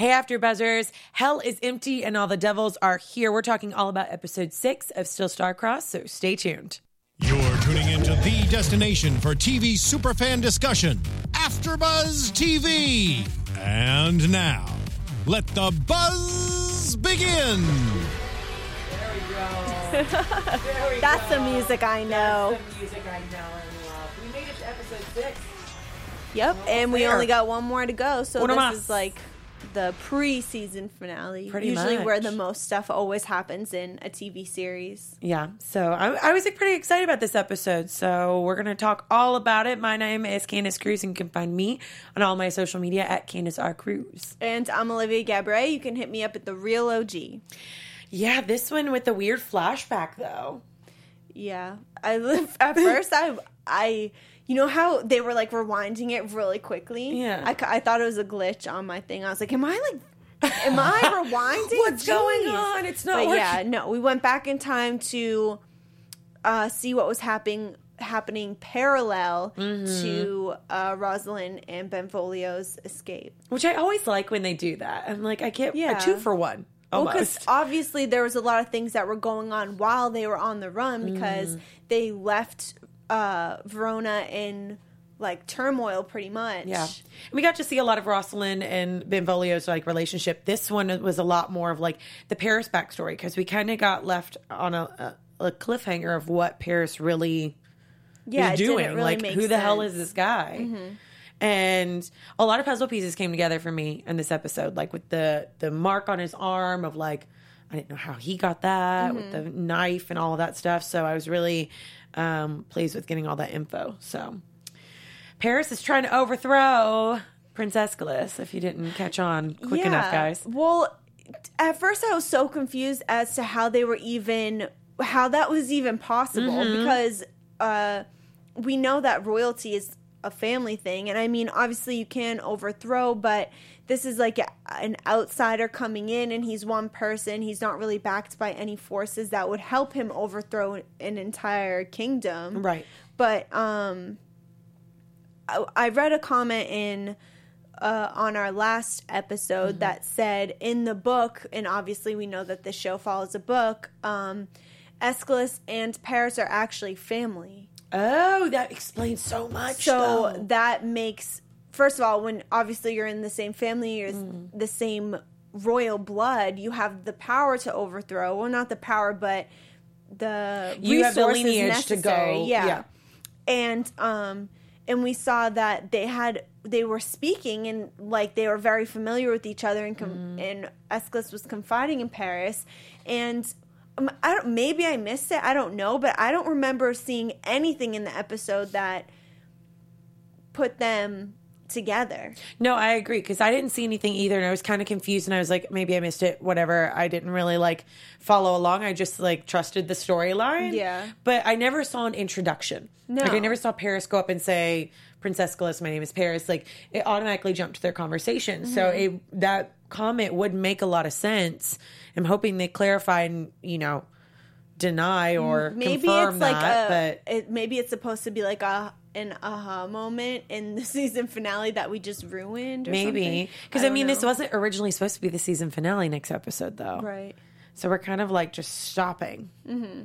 Hey, After Buzzers, hell is empty and all the devils are here. We're talking all about episode six of Still Star-Crossed, so stay tuned. You're tuning into the destination for TV superfan discussion, AfterBuzz TV. And now, let the buzz begin. There we go. There we That's the music I know. That's the music I know and love. We made it to episode six. Yep, and we there. only got one more to go. So Uno this is like the pre-season finale. Pretty Usually where the most stuff always happens in a TV series. Yeah, so I, I was like, pretty excited about this episode. So we're gonna talk all about it. My name is Candace Cruz, and you can find me on all my social media at Candace R Cruz. And I'm Olivia Gabray. You can hit me up at the Real OG. Yeah, this one with the weird flashback though. Yeah, I live at first. I I you know how they were like rewinding it really quickly. Yeah. I, I thought it was a glitch on my thing. I was like, am I like, am I rewinding? What's going on? It's not But working. yeah, no. We went back in time to uh, see what was happening happening parallel Mm-hmm. to uh, Rosalind and Benvolio's escape. Which I always like when they do that. I'm like, I can't. Yeah. a two for one. Well, Almost. because obviously there was a lot of things that were going on while they were on the run because Mm. they left uh, Verona in like turmoil, pretty much. Yeah. And we got to see a lot of Rosalind and Benvolio's like relationship. This one was a lot more of like the Paris backstory because we kind of got left on a, a, a cliffhanger of what Paris really yeah, is doing. really like, who the hell is sense. Mm-hmm. this guy? And a lot of puzzle pieces came together for me in this episode, like with the the mark on his arm of like I didn't know how he got that with Mm-hmm. the knife and all of that stuff. So I was really um, pleased with getting all that info. So Paris is trying to overthrow Prince Escalus. If you didn't catch on quick enough, guys. Well, at first I was so confused as to how they were even how that was even possible Mm-hmm. because uh, we know that royalty is a family thing, and I mean obviously you can overthrow, but this is like a, an outsider coming in, and he's one person. He's not really backed by any forces that would help him overthrow an entire kingdom, Right. But um, I, I read a comment in uh, on our last episode that said in the book, and obviously we know that the show follows a book. Um, Escalus and Paris are actually family, Oh, that explains so much. so though. that makes first of all, when obviously you're in the same family, you're Mm. the same royal blood, you have the power to overthrow. Well, not the power, but the You have the lineage to go- necessary. Yeah. yeah. and um, and we saw that they had they were speaking and like they were very familiar with each other, and com- Mm. and Escalus was confiding in Paris, and. Um, I don't. Maybe I missed it. I don't know, but I don't remember seeing anything in the episode that put them together. No, I agree because I didn't see anything either, and I was kind of confused, and I was like, maybe I missed it. Whatever. I didn't really like follow along. I just like trusted the storyline. Yeah. but I never saw an introduction. No. like I never saw Paris go up and say, "Princess Escalus, my name is Paris." Like it automatically jumped to their conversation. So Mm-hmm. it that comment would make a lot of sense. I'm hoping they clarify and you know deny or Maybe confirm it's like that, a. it, maybe it's supposed to be like a an aha moment in the season finale that we just ruined. Or Maybe because I, don't mean, this wasn't originally supposed to be the season finale next episode, though. right. So we're kind of like just stopping, mm-hmm.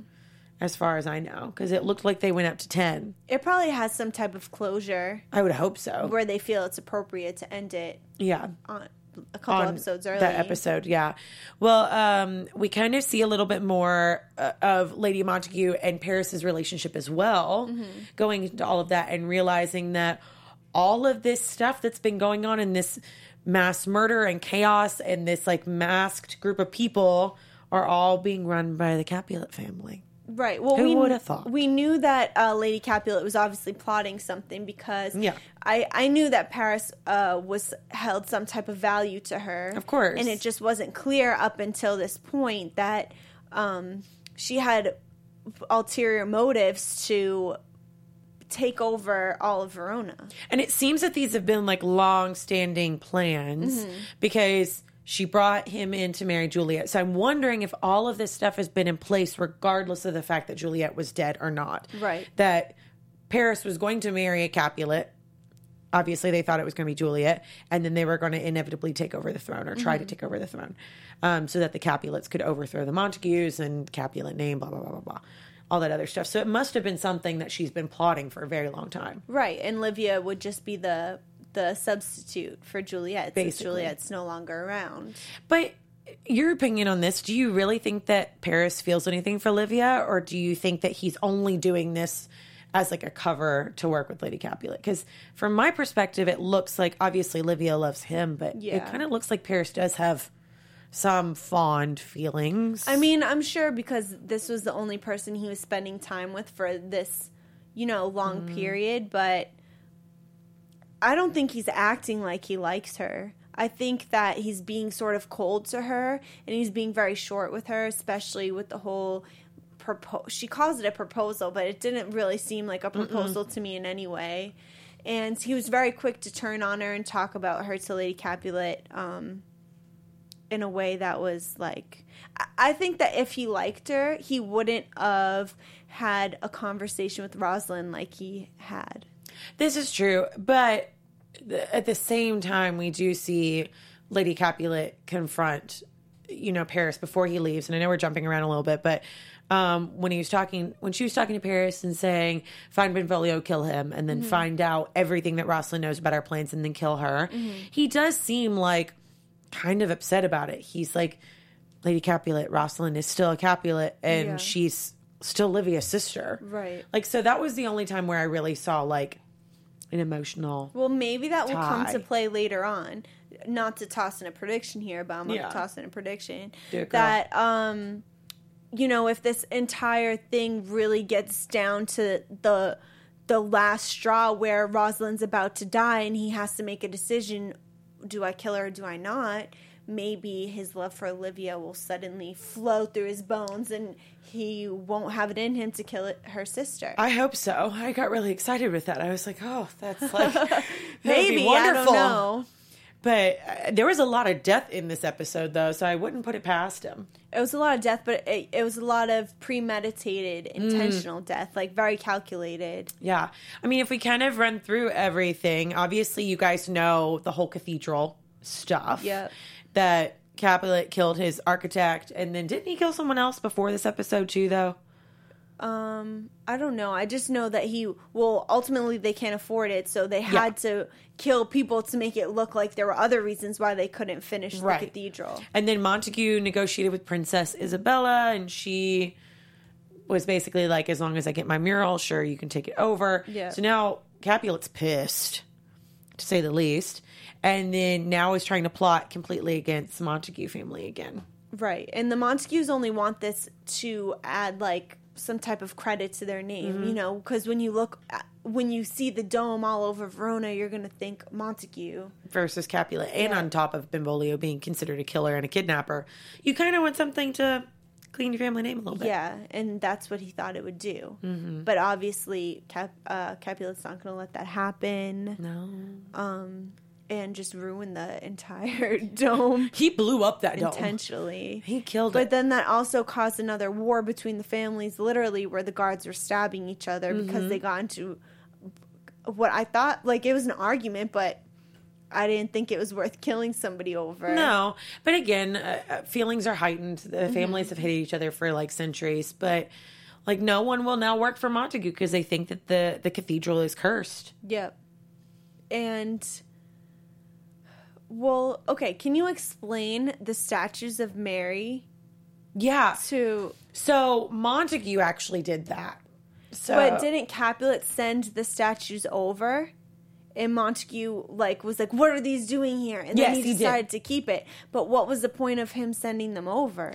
As far as I know, because it looked like they went up to ten. It probably has some type of closure I would hope so. where they feel it's appropriate to end it yeah, on a couple on episodes early. that episode. Yeah. Well, um, we kind of see a little bit more uh, of Lady Montague and Paris's relationship as well, Mm-hmm. going into all of that and realizing that all of this stuff that's been going on in this mass murder and chaos and this like masked group of people are all being run by the Capulet family. Right. Well, Who we would've thought? We knew that uh, Lady Capulet was obviously plotting something because Yeah. I I knew that Paris uh, was held some type of value to her, Of course. and it just wasn't clear up until this point that um, she had ulterior motives to take over all of Verona. And it seems that these have been like long standing plans because she brought him in to marry Juliet. So I'm wondering if all of this stuff has been in place regardless of the fact that Juliet was dead or not. Right. That Paris was going to marry a Capulet. obviously they thought it was going to be Juliet, and then they were going to inevitably take over the throne or try Mm-hmm. to take over the throne, um, so that the Capulets could overthrow the Montagues and Capulet name, blah blah blah blah blah, all that other stuff. So it must have been something that she's been plotting for a very long time. Right, and Livia would just be the the substitute for Juliet since Juliet's no longer around. But your opinion on this? Do you really think that Paris feels anything for Livia, or do you think that he's only doing this? As like a cover to work with Lady Capulet, because from my perspective, it looks like obviously Livia loves him, but it kind of looks like Paris does have some fond feelings. I mean, I'm sure because this was the only person he was spending time with for this, you know, long Mm. period, but I don't think he's acting like he likes her. I think that he's being sort of cold to her and he's being very short with her, especially with the whole propo- she calls it a proposal, but it didn't really seem like a proposal to me in any way. And he was very quick to turn on her and talk about her to Lady Capulet. Um, in a way that was like I- I think that if he liked her, he wouldn't have had a conversation with Rosalind like he had. This is true, but th- at the same time, we do see Lady Capulet confront, you know, Paris before he leaves. And I know we're jumping around a little bit, but um, when he was talking, when she was talking to Paris and saying, "Find Benvolio, kill him," and then find out everything that Rosalind knows about our plans, and then kill her, he does seem like kind of upset about it. He's like, Lady Capulet, Rosalind is still a Capulet, and Yeah. she's still Livia's sister, Right. Like, so that was the only time where I really saw like an emotional. Well, maybe that will come to play later on. Not to toss in a prediction here, but I'm going to Yeah. toss in a prediction Do it, girl. that um you know, if this entire thing really gets down to the the last straw where Rosalind's about to die and he has to make a decision, do I kill her or do I not? Maybe his love for Olivia will suddenly flow through his bones and he won't have it in him to kill it, her sister. I hope so. I got really excited with that. I was like, oh, that's like that would be Maybe, I don't know. But uh, there was a lot of death in this episode, though, so I wouldn't put it past him. It was a lot of death, but it, it was a lot of premeditated, Mm. intentional death, like very calculated. Yeah. I mean, if we kind of run through everything, obviously, you guys know the whole cathedral stuff. Yep. That Capulet killed his architect, and then didn't he kill someone else before this episode, too, though? Um, I don't know. I just know that he well ultimately they can't afford it, so they had to kill people to make it look like there were other reasons why they couldn't finish Right. the cathedral. And then Montague negotiated with Princess Isabella, and she was basically like, as long as I get my mural, sure, you can take it over. Yeah. So now Capulet's pissed, to say the least. And then now is trying to plot completely against the Montague family again. Right. And the Montagues only want this to add like some type of credit to their name, Mm-hmm. you know, because when you look at, when you see the dome all over Verona, you're going to think Montague. Versus Capulet, and Yeah. on top of Benvolio being considered a killer and a kidnapper, you kind of want something to clean your family name a little bit. Yeah, and that's what he thought it would do. Mm-hmm. But obviously, Cap, uh, Capulet's not going to let that happen. No, and just ruin the entire dome he blew up that dome. intentionally. He killed But it. then that also caused another war between the families, literally, where the guards were stabbing each other Mm-hmm. because they got into what I thought like it was an argument, but I didn't think it was worth killing somebody over. No, but again, uh, uh, feelings are heightened. The Mm-hmm. families have hated each other for like centuries, but like no one will now work for Montague because they think that the the cathedral is cursed. Yep. And well, okay, can you explain the statues of Mary Yeah. to So Montague actually did that. So But didn't Capulet send the statues over? And Montague like was like, "What are these doing here?" And Yes, then he he did. decided to keep it. But what was the point of him sending them over?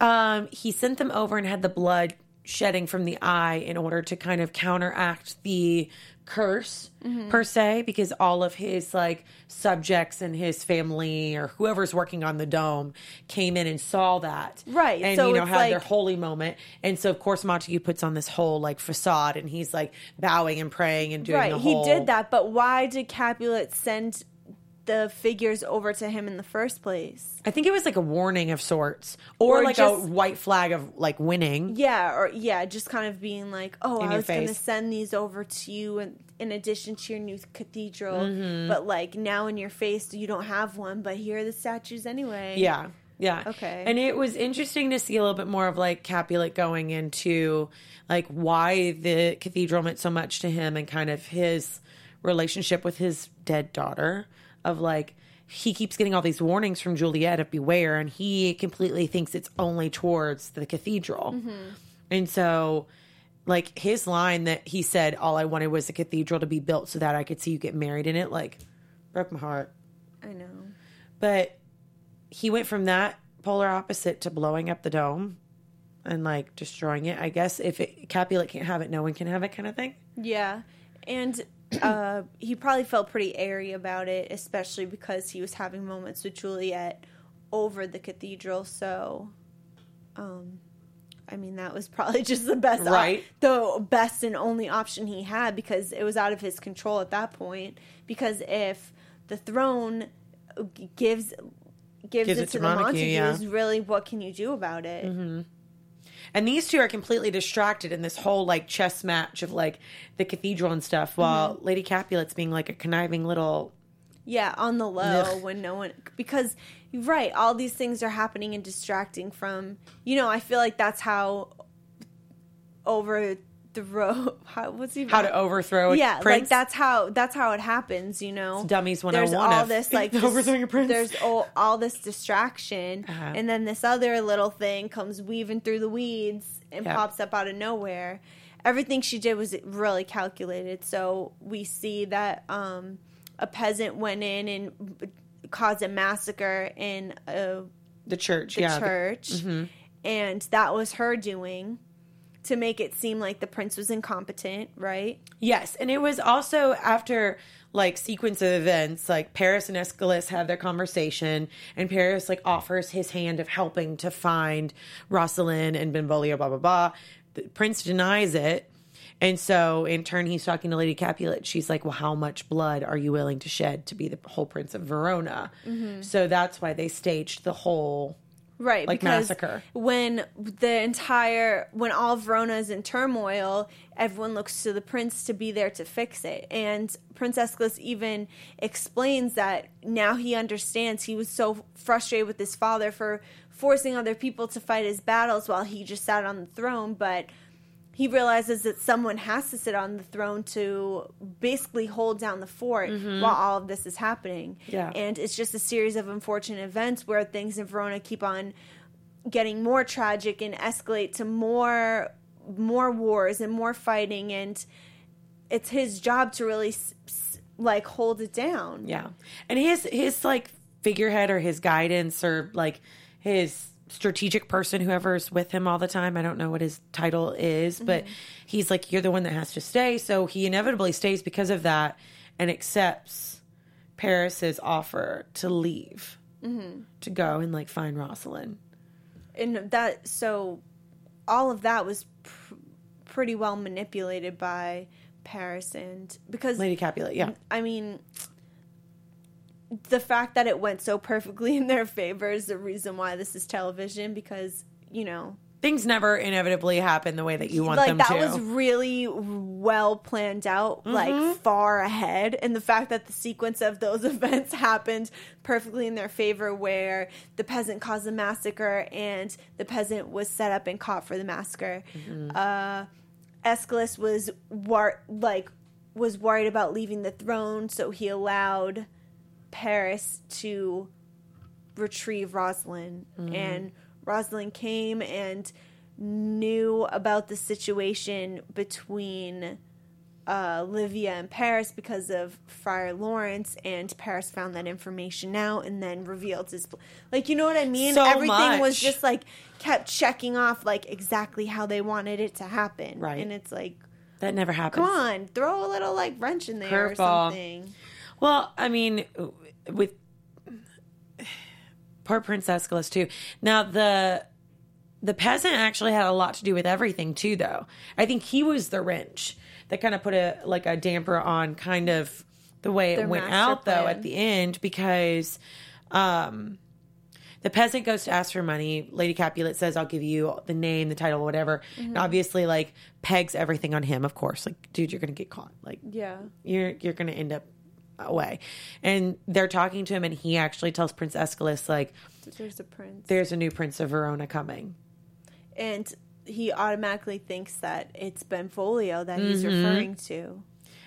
um, he sent them over and had the blood shedding from the eye in order to kind of counteract the curse Mm-hmm. per se because all of his like subjects and his family or whoever's working on the dome came in and saw that Right, and so you know had their holy moment and so of course montague puts on this whole like facade and he's like bowing and praying and doing right, the he whole did that. But why did Capulet send the figures over to him in the first place. I think it was like a warning of sorts, or, Or like just- a white flag of like winning. Yeah, or yeah, just kind of being like, "Oh, In I was going to send these over to you in, in addition to your new cathedral, Mm-hmm. but like now in your face you don't have one, but here are the statues anyway." Yeah. Yeah. Okay. And it was interesting to see a little bit more of like Capulet going into like why the cathedral meant so much to him and kind of his relationship with his dead daughter of like he keeps getting all these warnings from Juliet of beware and he completely thinks it's only towards the cathedral. Mm-hmm. And so like his line that he said all I wanted was the cathedral to be built so that I could see you get married in it like broke my heart. I know. But he went from that polar opposite to blowing up the dome and like destroying it. I guess if it, Capulet can't have it, no one can have it, kind of thing. Yeah. And uh, he probably felt pretty airy about it, especially because he was having moments with Juliet over the cathedral. So, um, I mean, that was probably just the best, op- the best and only option he had because it was out of his control at that point. Because if the throne gives gives, Gives it, it to, the Montague, Montagues, yeah. really, what can you do about it? And these two are completely distracted in this whole like chess match of like the cathedral and stuff, while mm-hmm. Lady Capulet's being like a conniving little. Yeah, on the low Ugh. when no one because right, all these things are happening and distracting from you know, I feel like that's how over the road how what's he How to overthrow a yeah, prince. like that's how that's how it happens, you know. Dummies when There's 101 all this like dis- overthrowing a prince. There's all, all this distraction, Uh-huh. and then this other little thing comes weaving through the weeds and Yeah. pops up out of nowhere. Everything she did was really calculated. So we see that um, a peasant went in and caused a massacre in a the church, the yeah. the- church, and that was her doing to make it seem like the prince was incompetent, right? Yes, and it was also after like sequence of events, like Paris and Escalus have their conversation, and Paris like offers his hand of helping to find Rosalind and Benvolio, blah blah blah. The prince denies it, and so in turn he's talking to Lady Capulet. She's like, "Well, how much blood are you willing to shed to be the whole Prince of Verona?" Mm-hmm. So that's why they staged the whole. Right, Like because massacre. When the entire when all of Verona is in turmoil, everyone looks to the prince to be there to fix it. And Prince Escalus even explains that now he understands he was so frustrated with his father for forcing other people to fight his battles while he just sat on the throne, but he realizes that someone has to sit on the throne to basically hold down the fort while all of this is happening. Mm-hmm. Yeah. And it's just a series of unfortunate events where things in Verona keep on getting more tragic and escalate to more more wars and more fighting and it's his job to really s- s- like hold it down. Yeah. And his his like figurehead or his guidance or like his strategic person whoever's with him all the time, I don't know what his title is, but mm-hmm. he's like you're the one that has to stay, so he inevitably stays because of that and accepts Paris's offer to leave. Mm-hmm. To go and like find Rosalind. And that so all of that was pr- pretty well manipulated by Paris and because Lady Capulet, yeah. I mean, the fact that it went so perfectly in their favor is the reason why this is television because, you know, Things never inevitably happen the way that you want like them that to. was really well planned out, like far ahead. And the fact that the sequence of those events happened perfectly in their favor, where the peasant caused the massacre and the peasant was set up and caught for the massacre. Uh, Escalus was war- like was worried about leaving the throne, so he allowed Paris to retrieve Rosalind. And Rosalind came and knew about the situation between uh, Livia and Paris because of Friar Lawrence, and Paris found that information out and then revealed his. Like, you know what I mean? So Everything was just like kept checking off like exactly how they wanted it to happen. Right. And it's like, that never happens. come on, throw a little like wrench in there or something. Well, I mean, with poor Prince Escalus too. Now the the peasant actually had a lot to do with everything too, though. I think he was the wrench that kind of put a like a damper on kind of the way it Their went master out though at the end because um the peasant goes to ask for money. Lady Capulet says, I'll give you the name, the title, whatever. Mm-hmm. And obviously, like, pegs everything on him, of course. Like, dude, you're going to get caught. Like, Yeah. you're you're going to end up away. And they're talking to him, and he actually tells Prince Escalus, like, There's a prince. there's a new Prince of Verona coming. and he automatically thinks that it's Benvolio that Mm-hmm. he's referring to.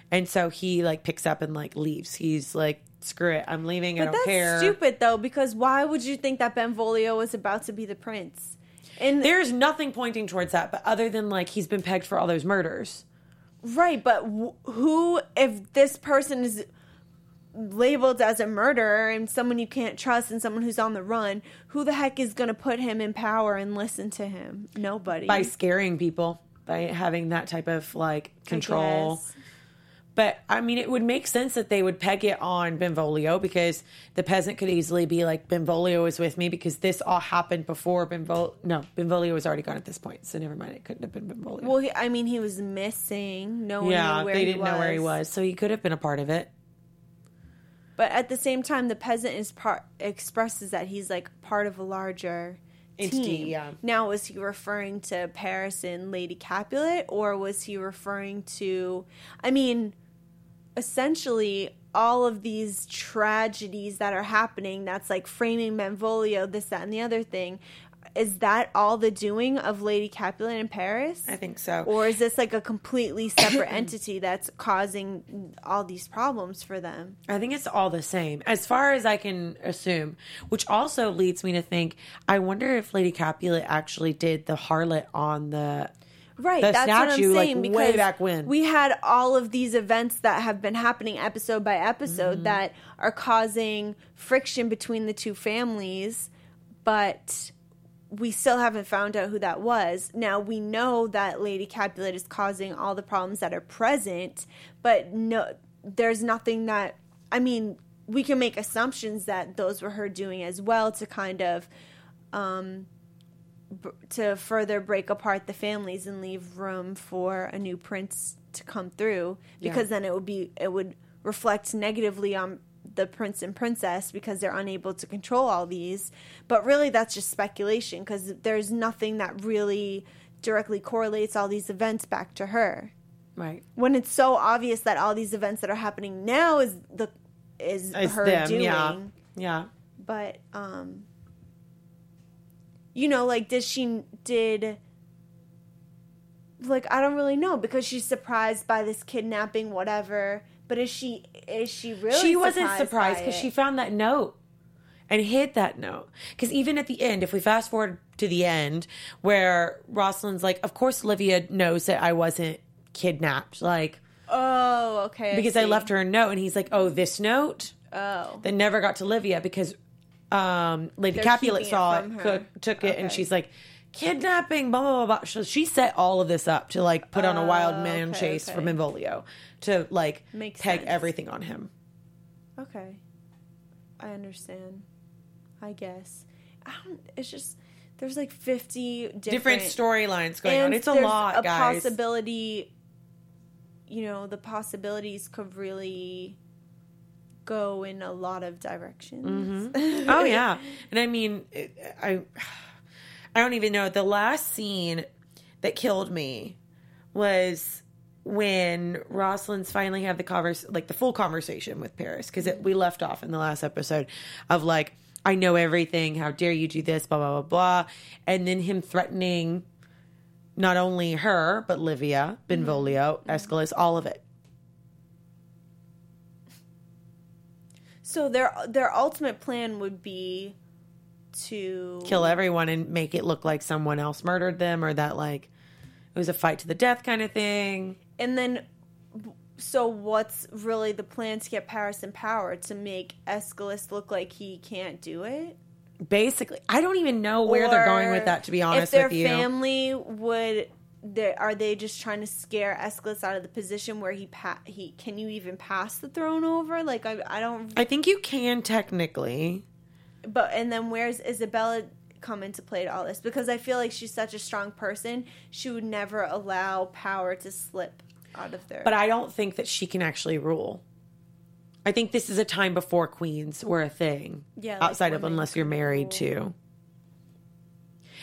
And so he, like, picks up and, like, leaves. He's like, screw it. I'm leaving. I But don't that's care. stupid though, because why would you think that Benvolio was about to be the prince? And There's nothing pointing towards that, but other than, like, he's been pegged for all those murders. right, but wh- who if this person is labeled as a murderer and someone you can't trust and someone who's on the run, who the heck is going to put him in power and listen to him? Nobody. by scaring people by having that type of like control. guess. But I mean, it would make sense that they would peg it on Benvolio because the peasant could easily be like, Benvolio is with me because this all happened before Benvolio. No, Benvolio was already gone at this point, so never mind. It couldn't have been Benvolio. Well, he, I mean, he was missing. No one yeah, knew where they didn't know where he was, so he could have been a part of it. But at the same time, the peasant is part expresses that he's like part of a larger Entity, team. yeah. Now, was he referring to Paris and Lady Capulet, or was he referring to? I mean, essentially, all of these tragedies that are happening. That's like framing Benvolio, this, that, and the other thing. Is that all the doing of Lady Capulet in Paris? I think so. Or is this like a completely separate entity that's causing all these problems for them? I think it's all the same, as far as I can assume. Which also leads me to think, I wonder if Lady Capulet actually did the harlot on the Right, the that's what I'm statue, like, saying. way because back when. we had all of these events that have been happening episode by episode Mm-hmm. that are causing friction between the two families, but we still haven't found out who that was. Now we know that Lady Capulet is causing all the problems that are present, but no, there's nothing that I mean. We can make assumptions that those were her doing as well to kind of um, b- to further break apart the families and leave room for a new prince to come through because then it would be it would reflect negatively on the prince and princess because they're unable to control all these. But really that's just speculation because there's nothing that really directly correlates all these events back to her. Right. when it's so obvious that all these events that are happening now is the is It's her them, doing. Yeah, yeah. but um you know like did she did like i don't really know because she's surprised by this kidnapping whatever but is she is she really she wasn't surprised because she found that note and hid that note. Because even at the end, if we fast forward to the end, where Rosalind's like, "Of course, Olivia knows that I wasn't kidnapped," like oh okay because I, left her a note, and he's like, "Oh, this note." oh that never got to Olivia because um, Lady They're Capulet keeping it saw it, cook, took it, and she's like, kidnapping, blah, blah, blah, blah. So she set all of this up to like put on a wild man Oh, okay, chase okay. for Benvolio to like Makes peg sense. everything on him. okay i understand i guess i don't it's just there's like 50 different, Different storylines going on. It's a lot, a guys. possibility you know the possibilities could really go in a lot of directions mm-hmm. oh yeah, and I mean, I, I don't even know. The last scene that killed me was when Rosalind's finally had the converse, like the full conversation with Paris, because we left off in the last episode of like, I know everything. How dare you do this? Blah blah blah blah, and then him threatening not only her but Livia, Benvolio, mm-hmm. Mm-hmm. Escalus, all of it. so their their ultimate plan would be to kill everyone and make it look like someone else murdered them or that like it was a fight to the death kind of thing. And then so what's really the plan to get Paris in power to make Escalus look like he can't do it? Basically, I don't even know where they're going with that. To be honest if their with you, family would, they, are they just trying to scare Escalus out of the position where he pa- he can you even pass the throne over? Like I I don't. I think you can technically. But and then where's Isabella come into play to all this? Because I feel like she's such a strong person, she would never allow power to slip out of there. But I don't think that she can actually rule. I think this is a time before queens were a thing. Yeah, like outside of unless you're married rule. too.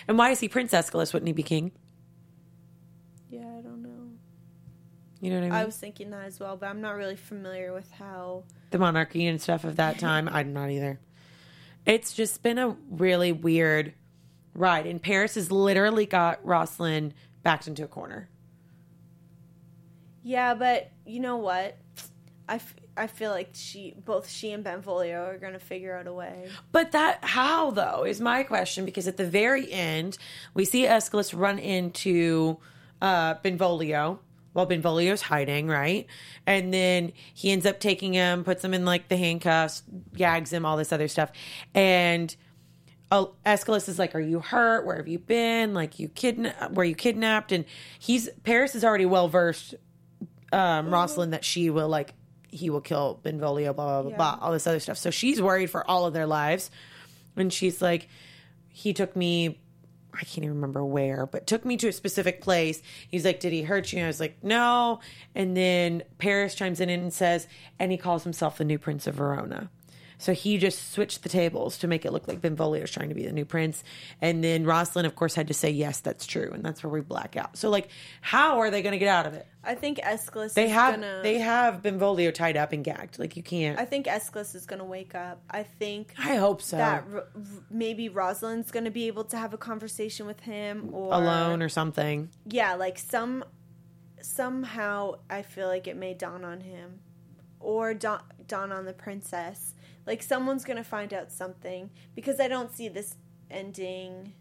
And why is he Prince Escalus? Wouldn't he be king? Yeah, I don't know. You know what I mean? I was thinking that as well, but I'm not really familiar with how. the monarchy and stuff of that time. I'm not either. It's just been a really weird ride. And Paris has literally got Rosalind backed into a corner. Yeah, but you know what? I, f- I feel like she both she and Benvolio are gonna figure out a way. But that how though is my question because at the very end we see Escalus run into uh, Benvolio while Benvolio's hiding, right? And then he ends up taking him, puts him in like the handcuffs, gags him, all this other stuff, and. uh, Escalus is like, "Are you hurt? Where have you been? Like, you kidna- Were you kidnapped?" And he's Paris is already well versed, um, Rosalind, that she will like he will kill Benvolio, blah blah blah, Yeah. blah, all this other stuff. So she's worried for all of their lives, and she's like, "He took me." I can't even remember where, but took me to a specific place. He's like, Did he hurt you? And I was like, No. And then Paris chimes in and says, And he calls himself the new Prince of Verona. So he just switched the tables to make it look like Benvolio is trying to be the new prince. And then Rosalind, of course, had to say, Yes, that's true. And that's where we black out. So, like, how are they going to get out of it? I think Escalus They is have gonna. they have Benvolio tied up and gagged. Like, you can't. I think Escalus is gonna wake up. I think I hope so. that R- maybe Rosalind's gonna be able to have a conversation with him or Alone or something. yeah, like some somehow I feel like it may dawn on him or dawn, dawn on the princess. Like someone's gonna find out something because I don't see this ending.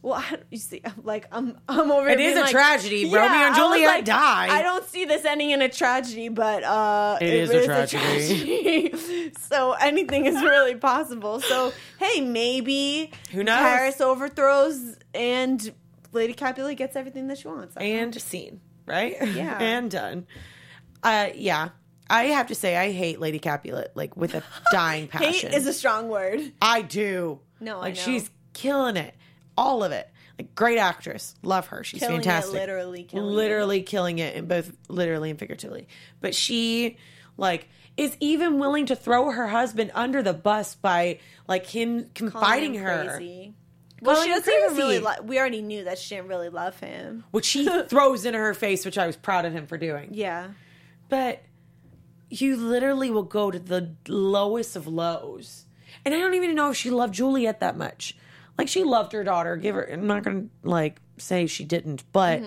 Well, I, you see, I'm like I'm I'm over. It is a like, tragedy. Romeo and Juliet die. I don't see this ending in a tragedy, but uh, It is a tragedy. tragedy. so anything is really possible. So hey, maybe Who knows? Paris overthrows and Lady Capulet gets everything that she wants. and scene, right? Yeah. and done. Uh, yeah. I have to say, I hate Lady Capulet like with a dying passion. Hate is a strong word. I do. No, I like know. she's killing it, all of it. Like great actress, love her. She's Killing it, fantastic. literally killing it. literally killing it in both literally and figuratively. But she like is even willing to throw her husband under the bus by like him confiding Calling him her, Crazy. Well, Calling she him doesn't even crazy. really. Li- we already knew that she didn't really love him. which he throws into her face, which I was proud of him for doing. Yeah, But you literally will go to the lowest of lows. And I don't even know if she loved Juliet that much. Like she loved her daughter. Give her. I'm not gonna like say she didn't, but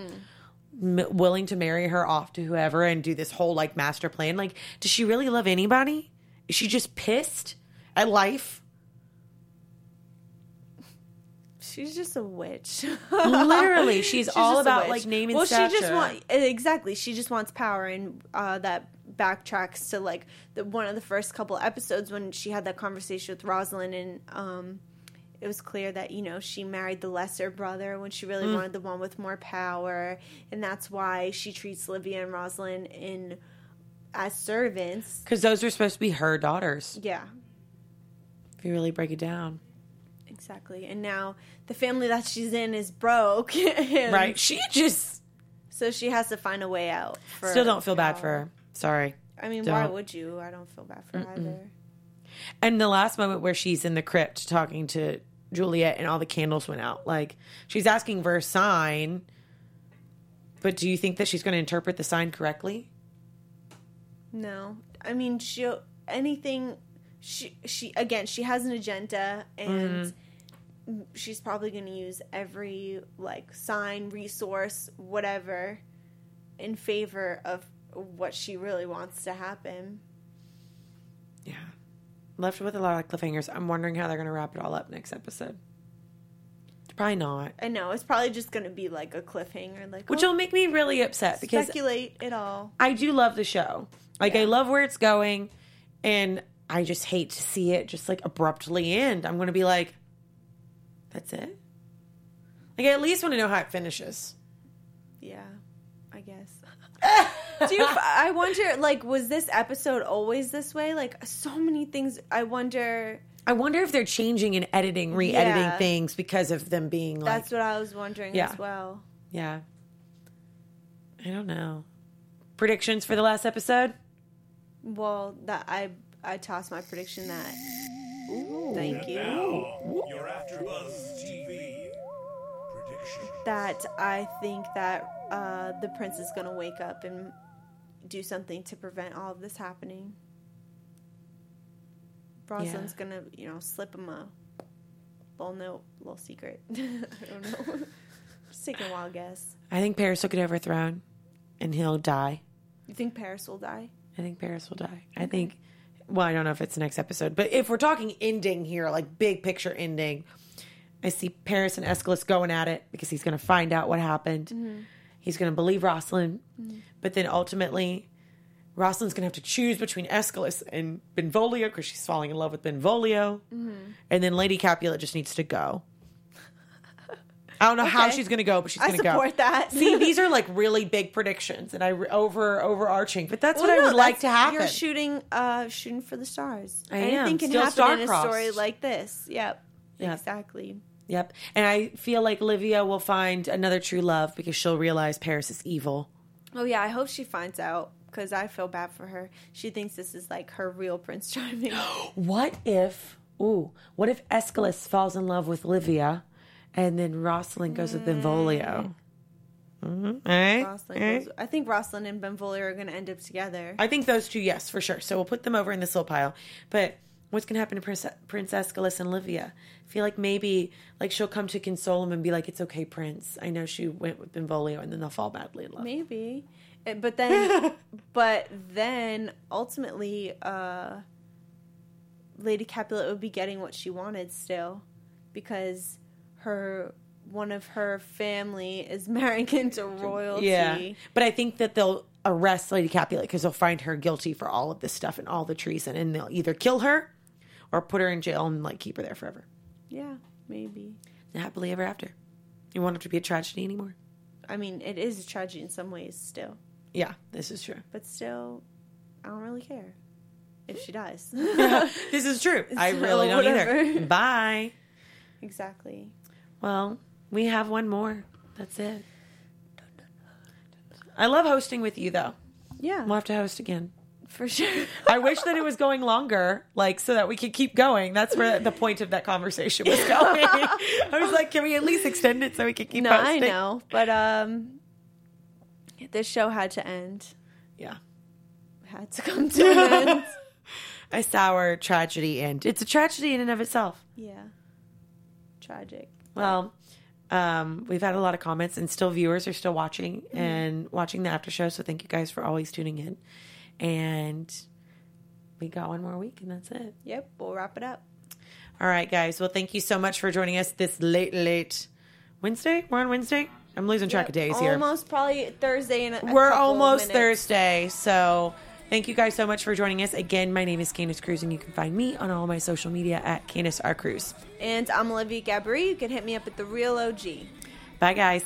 m- willing to marry her off to whoever and do this whole like master plan. Like, does she really love anybody? Is she just pissed at life? she's just a witch. Literally, she's, She's all about like naming. Well, she just stature. want exactly. She just wants power, and uh, that backtracks to like the one of the first couple episodes when she had that conversation with Rosalind, and um, it was clear that you know she married the lesser brother when she Mm. really wanted the one with more power, and that's why she treats Livia and Rosalind in as servants. because those are supposed to be her daughters. Yeah, If you really break it down, exactly. And now the family that she's in is broke, right? She just So she has to find a way out. Still don't feel bad for her. Sorry. I mean, why Don't. would you? I don't feel bad for her either. And the last moment where she's in the crypt talking to Juliet and all the candles went out, like she's asking for a sign. But do you think that she's going to interpret the sign correctly? No, I mean, she anything. She she again. She has an agenda, and mm-hmm. she's probably going to use every like sign, resource, whatever, in favor of what she really wants to happen. Yeah. Left with a lot of cliffhangers. I'm wondering how they're going to wrap it all up next episode. Probably not. I know it's probably just going to be like a cliffhanger, like Which oh, will make me really upset because speculate it all. I do love the show. Like I love where it's going and I just hate to see it just like abruptly end. I'm going to be like that's it? Like I at least want to know how it finishes. Yeah, I guess. Do you, I wonder, like, was this episode always this way? Like, so many things. I wonder. I wonder if they're changing and editing, re-editing Yeah. things because of them being like That's what I was wondering Yeah. as well. yeah. I don't know. Predictions for the last episode? Well, that I I tossed my prediction that. Ooh, thank you. Your AfterBuzz TV. That I think that uh, the prince is gonna wake up and do something to prevent all of this happening. Rosalind's gonna, you know, slip him a little note, little secret. I don't know. Just taking a wild guess. I think Paris will get overthrown and he'll die. You think Paris will die? I think Paris will die. I think, well, I don't know if it's the next episode, but if we're talking ending here, like big picture ending, I see Paris and Escalus going at it because he's going to find out what happened. Mm-hmm. He's going to believe Rosalind, but then ultimately, Rosalind's going to have to choose between Escalus and Benvolio because she's falling in love with Benvolio. And then Lady Capulet just needs to go. I don't know how she's going to go, but she's going to go. support that. See, these are like really big predictions, and I over overarching, but that's what Well, I would like to happen. You're shooting, uh, shooting for the stars. I Anything am. can Still happen in a story like this. Yep. Yep. Exactly. Yep. And I feel like Livia will find another true love because she'll realize Paris is evil. Oh yeah, I hope she finds out because I feel bad for her. She thinks this is like her real Prince Charming. What if, ooh, what if Escalus falls in love with Livia and then Rosalind goes with Benvolio? Mm. Mm-hmm. All right. Rosalind All right. goes, I think Rosalind and Benvolio are going to end up together. I think those two, yes, for sure. So we'll put them over in this little pile. But what's going to happen to Prince, Prince Escalus and Livia? I feel like maybe like she'll come to console him and be like, "It's okay, Prince. I know she went with Benvolio," and then they'll fall badly in love. Maybe, Eh, but then, but then ultimately, uh, Lady Capulet would be getting what she wanted still, because her one of her family is marrying into royalty. Yeah, but I think that they'll arrest Lady Capulet because they'll find her guilty for all of this stuff and all the treason, and they'll either kill her or put her in jail and like keep her there forever. Yeah, maybe. Happily ever after. You want it to be a tragedy anymore? I mean, it is a tragedy in some ways still, Yeah, this is true. but still, I don't really care if she dies. This is true. I really don't either. Bye. exactly. Well, we have one more. That's it. I love hosting with you, though. Yeah, We'll have to host again. For sure. I wish that it was going longer, like so that we could keep going. That's where the point of that conversation was going. I was like, can we at least extend it so we can keep no, I know, but um, this show had to end. Yeah. Had to come to an end. A sour tragedy and it's a tragedy in and of itself. Yeah, tragic. Well, um, we've had a lot of comments and still viewers are still watching Mm-hmm. and watching the after show. So thank you guys for always tuning in. And we got one more week and that's it. Yep, we'll wrap it up. All right, guys. Well, thank you so much for joining us this late, late Wednesday. We're on Wednesday. I'm losing track of days here. Almost probably Thursday and We're almost Thursday. So thank you guys so much for joining us. Again, my name is Candace Cruz, and you can find me on all my social media at Candace R. Cruz. And I'm Olivia Gabri. You can hit me up at the Real OG. Bye, guys.